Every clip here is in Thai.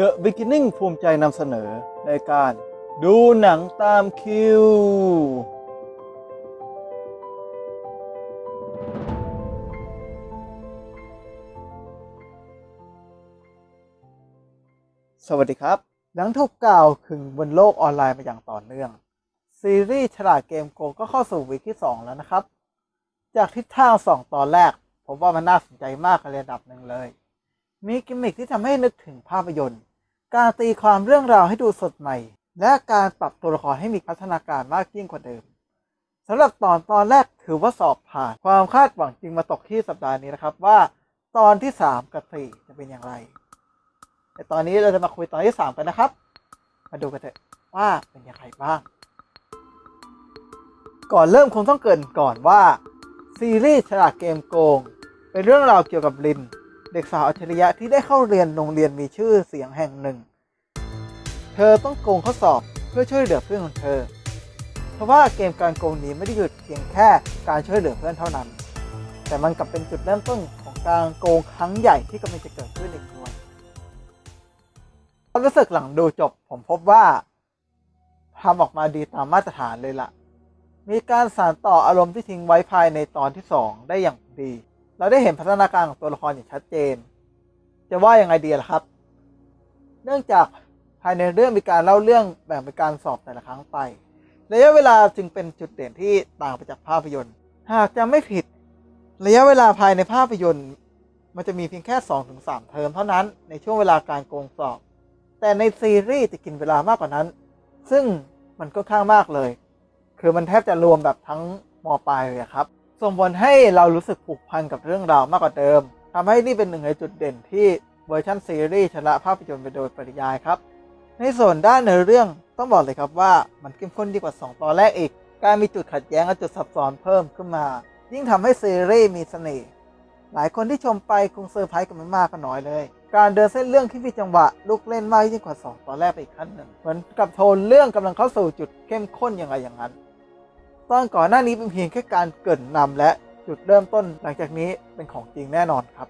The Beginning ภูมิใจนำเสนอในการดูหนังตามคิว สวัสดีครับ หลังถูกกล่าวถึงบนโลกออนไลน์มาอย่างต่อเนื่อง ซีรีส์ฉลาดเกมโกก็เข้าสู่วีคที่ 2 แล้วนะครับ จากทิศทาง 2 ตอนแรก ผมว่ามันน่าสนใจมากในระดับหนึ่งเลย มีกิมมิคที่ทำให้นึกถึงภาพยนตร์ การตีความเรื่องราวให้ดูสดใหม่ และการปรับตัวละครให้มีพัฒนาการมากยิ่งกว่าเดิมสำหรับตอนตอนแรกถือว่าสอบผ่าน ความคาดหวังจริงมาตกที่สัปดาห์นี้นะครับว่า ตอนที่ 3 กับ 4 จะเป็นอย่างไร แต่ตอนนี้เราจะมาคุยตอนที่ 3 กันนะครับ มาดูกันเถอะว่าเป็นอย่างไรบ้าง ก่อนเริ่มคงต้องเกรินก่อนว่าซีรีส์ฉลาดเกมโกง เป็นเรื่องราวเกี่ยวกับลิน เด็กสาวอัจฉริยะที่ได้เข้าเรียนโรงเรียนมีชื่อเสียงแห่งหนึ่ง เธอต้องโกงข้อสอบเพื่อช่วยเหลือเพื่อนของเธอ เพราะว่าเกมการโกงนี้ไม่ได้หยุดเพียงแค่การช่วยเหลือเพื่อนเท่านั้น แต่มันกลับเป็นจุดเริ่มต้นของการโกงครั้งใหญ่ที่กำลังจะเกิดขึ้นอีกด้วยความรู้สึกหลังดูจบผมพบว่าทำออกมาดีตามมาตรฐานเลยล่ะ มีการสานต่ออารมณ์ที่ทิ้งไว้ภายในตอนที่ 2 ได้อย่างดี เราได้เห็นพัฒนาการของตัวละครอย่างชัดเจน จะว่ายังไงดีล่ะครับ เนื่องจากภายในเรื่องมีการเล่าเรื่องแบ่งเป็นการสอบแต่ละครั้งไประยะเวลาจึงเป็นจุดเด่นที่ต่างไปจากภาพยนตร์ หากจะไม่ผิด ระยะเวลาภายในภาพยนตร์ มันจะมีเพียงแค่ 2-3 เทอมเท่านั้นในช่วงเวลาการโกงสอบ แต่ในซีรีส์จะกินเวลามากกว่านั้น ซึ่งมันก็กว้างมากเลย คือมันแทบจะรวมแบบทั้งม.ปลายเลยครับ ส่งผลให้เรารู้สึกผูกพันกับเรื่องราวมากกว่าเดิมทำให้นี่เป็นหนึ่งในจุดเด่นที่เวอร์ชันซีรีส์ชนะภาพยนตร์ไปโดยปริยายครับ ในส่วนด้านเนื้อเรื่องต้องบอกเลยครับว่ามันเข้มข้นดีกว่า 2 ตอนแรกอีก การมีจุดขัดแย้งและจุดซับซ้อนเพิ่มขึ้นมา ยิ่งทำให้ซีรีส์มีเสน่ห์หลายคนที่ชมไปคงเซอร์ไพรส์กันไม่มากก็น้อยเลย การเดินเส้นเรื่องที่มีจังหวะลุกเล่นมากยิ่งกว่า 2 ตอนแรกไปอีกขั้นหนึ่งเหมือนกับโทนเรื่องกำลังเข้าสู่จุดเข้มข้นอย่างไรอย่างนั้น ตอนก่อนหน้านี้เป็นเพียงแค่การเกรินนำและจุดเริ่มต้นหลังจากนี้เป็นของจริงแน่นอนครับ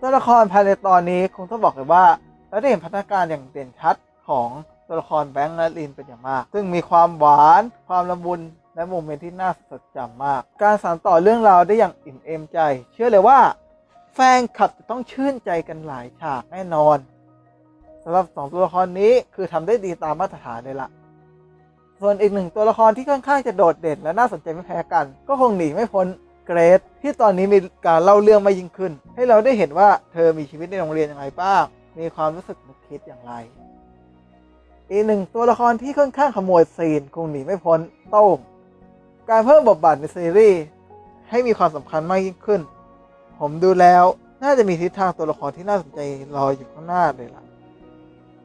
ตัวละครภายในตอนนี้คงต้องบอกเลยว่าเราได้เห็นพัฒนาการอย่างเด่นชัดของตัวละครแบงค์และลินเป็นอย่างมาก ซึ่งมีความหวาน ความละมุนและโมเมนต์ที่น่าสดจำมาก การสานต่อเรื่องราวได้อย่างอิ่มเอมใจ เชื่อเลยว่า แฟนคลับจะต้องชื่นใจกันหลายฉากแน่นอนสำหรับสองตัวละครนี้คือทำได้ดีตามมาตรฐานเลยล่ะ ส่วนอีกหนึ่งตัวละครที่ค่อนข้างจะโดดเด่นและน่าสนใจไม่แพ้กัน ก็คงหนีไม่พ้นเกรซที่ตอนนี้มีการเล่าเรื่องมายิ่งขึ้น ให้เราได้เห็นว่าเธอมีชีวิตในโรงเรียนอย่างไรบ้าง มีความรู้สึกนึกคิดอย่างไร อีกหนึ่งตัวละครที่ค่อนข้างขโมยซีนคงหนีไม่พ้นโต้งการเพิ่มบทบาทในซีรีส์ให้มีความสำคัญมากยิ่งขึ้น ผมดูแล้วน่าจะมีทิศทางตัวละครที่น่าสนใจรออยู่ข้างหน้าเลยล่ะ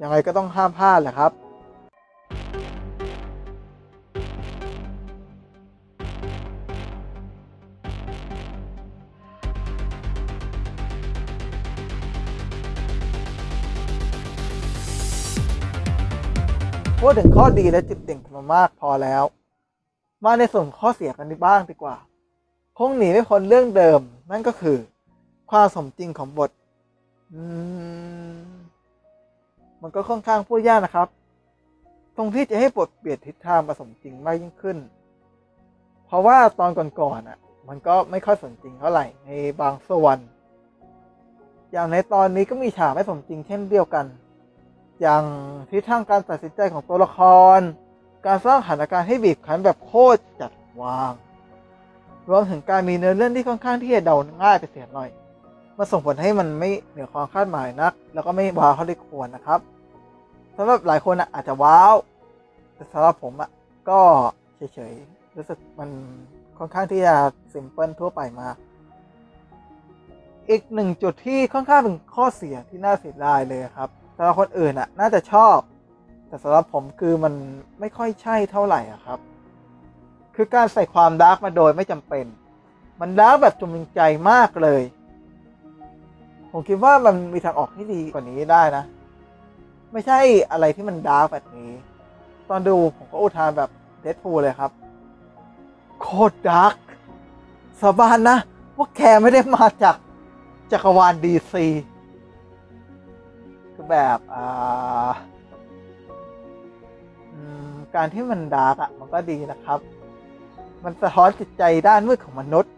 ยังไงก็ต้องห้ามพลาดแหละครับ พูดถึงข้อดีและจุดเด่นกันมามากพอแล้ว มาในส่วนข้อเสียกันบ้างดีกว่า คงหนีไม่พ้นเรื่องเดิม นั่นก็คือ ความสมจริงของบทมมันก็ค่อนข้างพูดยากนะครับ ตรงที่จะให้บทเปลี่ยนทิศทางมาสมจริงมากยิ่งขึ้น เพราะว่าตอนก่อนๆอะ มันก็ไม่ค่อยสมจริงเท่าไหร่ในบางส่วน อย่างในตอนนี้ก็มีฉากไม่สมจริงเช่นเดียวกัน อย่างทิศทางการตัดสินใจของตัวละคร การสร้างสถานการณ์ให้บีบคั้นแบบโคตรจัดวาง รวมถึงการมีเนื้อเรื่องที่ค่อนข้างที่จะเดาง่ายไปเสียหน่อยมาส่งผลให้มันไม่เหนือความคาดหมายนัก แล้วก็ไม่ว้าวเท่าที่ควรนะครับสำหรับหลายคนอาจจะว้าวแต่สำหรับผมอะก็เฉยๆรู้สึกมันค่อนข้างที่จะสิมเพิลทั่วไปมา อีกหนึ่งจุดที่ค่อนข้างเป็นข้อเสียที่น่าเสียดายเลยครับ สำหรับคนอื่นอะน่าจะชอบ แต่สำหรับผมคือมันไม่ค่อยใช่เท่าไหร่อะครับ คือการใส่ความ dark มาโดยไม่จำเป็น มัน dark แบบจงใจมากเลย ผมคิดว่ามันมีทางออกที่ดีกว่านี้ได้นะ ไม่ใช่อะไรที่มัน dark แบบนี้ ตอนดูผมก็อุทานแบบ Deadpool เลยครับ โคตร dark สาบานนะว่าแกไม่ได้มาจากจักรวาล DC คือแบบอ่าการที่มัน dark อะมันก็ดีนะครับ มันสะท้อนจิตใจด้านมืดของมนุษย์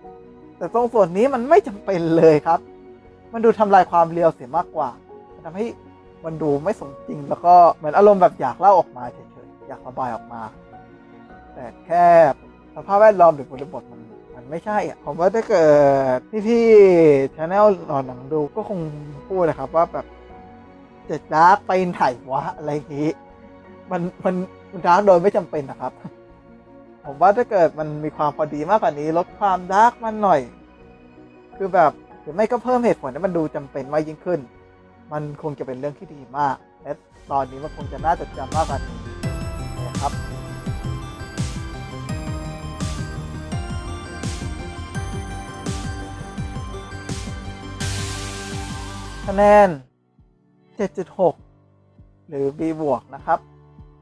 แต่ตรงส่วนนี้มันไม่จำเป็นเลยครับ มันดูทำลายความ real เสียมากกว่ามันทำให้มันดูไม่สมจริง แล้วก็เหมือนอารมณ์แบบอยากเล่าออกมาเฉยๆอยากระบายออกมา แต่แค่สภาพแวดล้อมหรือบริบทมันมันไม่ใช่อะผมว่าถ้าเกิดพี่ๆ channel หนอนหนังดูก็คงพูดนะครับว่าแบบ จะ dark ไปไหนวะอะไรอย่างงี้ มันมันมัน dark โดยไม่จำเป็นนะครับ ผมว่าถ้าเกิดมันมีความพอดีมากกว่านี้ ลดความ dark มันหน่อย คือแบบหรือไม่ก็เพิ่มเหตุผลให้มันดูจำเป็นมากยิ่งขึ้น มันคงจะเป็นเรื่องที่ดีมากและตอนนี้มันคงจะน่าจดจำมากกว่านี้นะครับคะแนน 7.6 หรือ B บวกนะครับ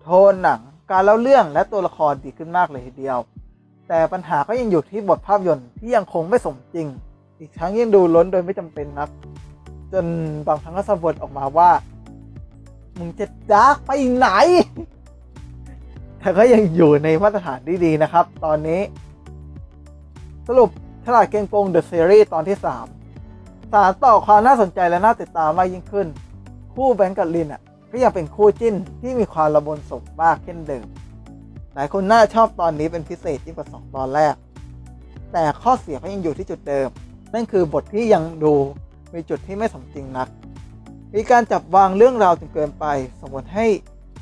โทนหนังการเล่าเรื่องและตัวละครดีขึ้นมากเลยทีเดียว แต่ปัญหาก็ยังอยู่ที่บทภาพยนตร์ที่ยังคงไม่สมจริง อีกทั้งยังดูล้นโดยไม่จำเป็นนัก จนบางครั้งก็สะบดออกมาว่า มึงจะดาร์กไปไหน แต่ก็ยังอยู่ในมาตรฐานที่ดีนะครับ ตอนนี้ สรุปฉลาดเกมโกง The Series ตอนที่ 3 สารต่อความน่าสนใจและน่าติดตามมากยิ่งขึ้น คู่แบงก์กับลินอะก็ยังเป็นคู่จิ้นที่มีความระบนสมมากเช่นเดิม หลายคนน่าชอบตอนนี้เป็นพิเศษยิ่งกว่า2ตอนแรก แต่ข้อเสียก็ยังอยู่ที่จุดเดิม นั่นคือบทที่ยังดูมีจุดที่ไม่สมจริงนัก มีการจับวางเรื่องราวจนเกินไปสมมติให้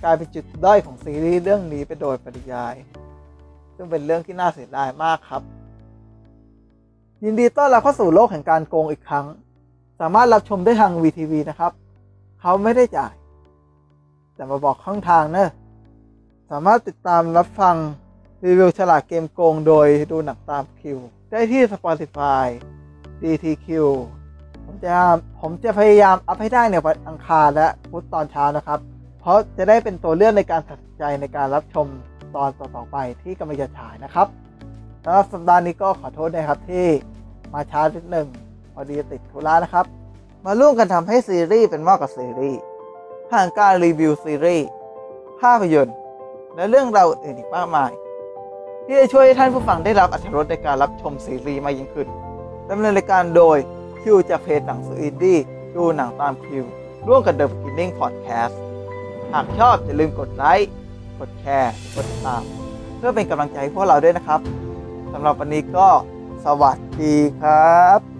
กลายเป็นจุดด้อยของซีรีส์เรื่องนี้ไปโดยปริยาย ซึ่งเป็นเรื่องที่น่าเสียดายมากครับ ยินดีต้อนรับเข้าสู่โลกแห่งการโกงอีกครั้ง สามารถรับชมได้ทาง VTV นะครับ เขาไม่ได้จ่าย แต่มาบอกช่องทางเนอะสามารถติดตามรับฟังรีวิวฉลาดเกมโกงโดยดูหนังตามคิว ได้ที่ Spotify DTQ ผมจะผมจะพยายามอัพให้ได้ในวันอังคารและพุธตอนเช้านะครับ เพราะจะได้เป็นตัวเลือกในการตัดสินใจในการรับชมตอนต่อๆไปที่กำลังจะฉายนะครับสำหรับสัปดาห์นี้ก็ขอโทษนะครับที่มาช้านิดหนึ่งพอดีติดธุระนะครับ มาร่วมกันทำให้ซีรีส์เป็นมากกว่าซีรีส์ผ่านการรีวิวซีรีส์ภาพยนตร์ และเรื่องราวอื่นอีกมากมาย ที่จะช่วยให้ท่านผู้ฟังได้รับอรรถรสในการรับชมซีรีส์มากยิ่งขึ้นดำเนินรายการโดยคิวจากเพจหนังสืออินดี้ดูหนังตามคิว ร่วมกับ The Beginning Podcast หากชอบอย่าลืมกดไลค์กดแชร์กดติดตาม เพื่อเป็นกำลังใจให้พวกเราด้วยนะครับสำหรับวันนี้ก็สวัสดีครับ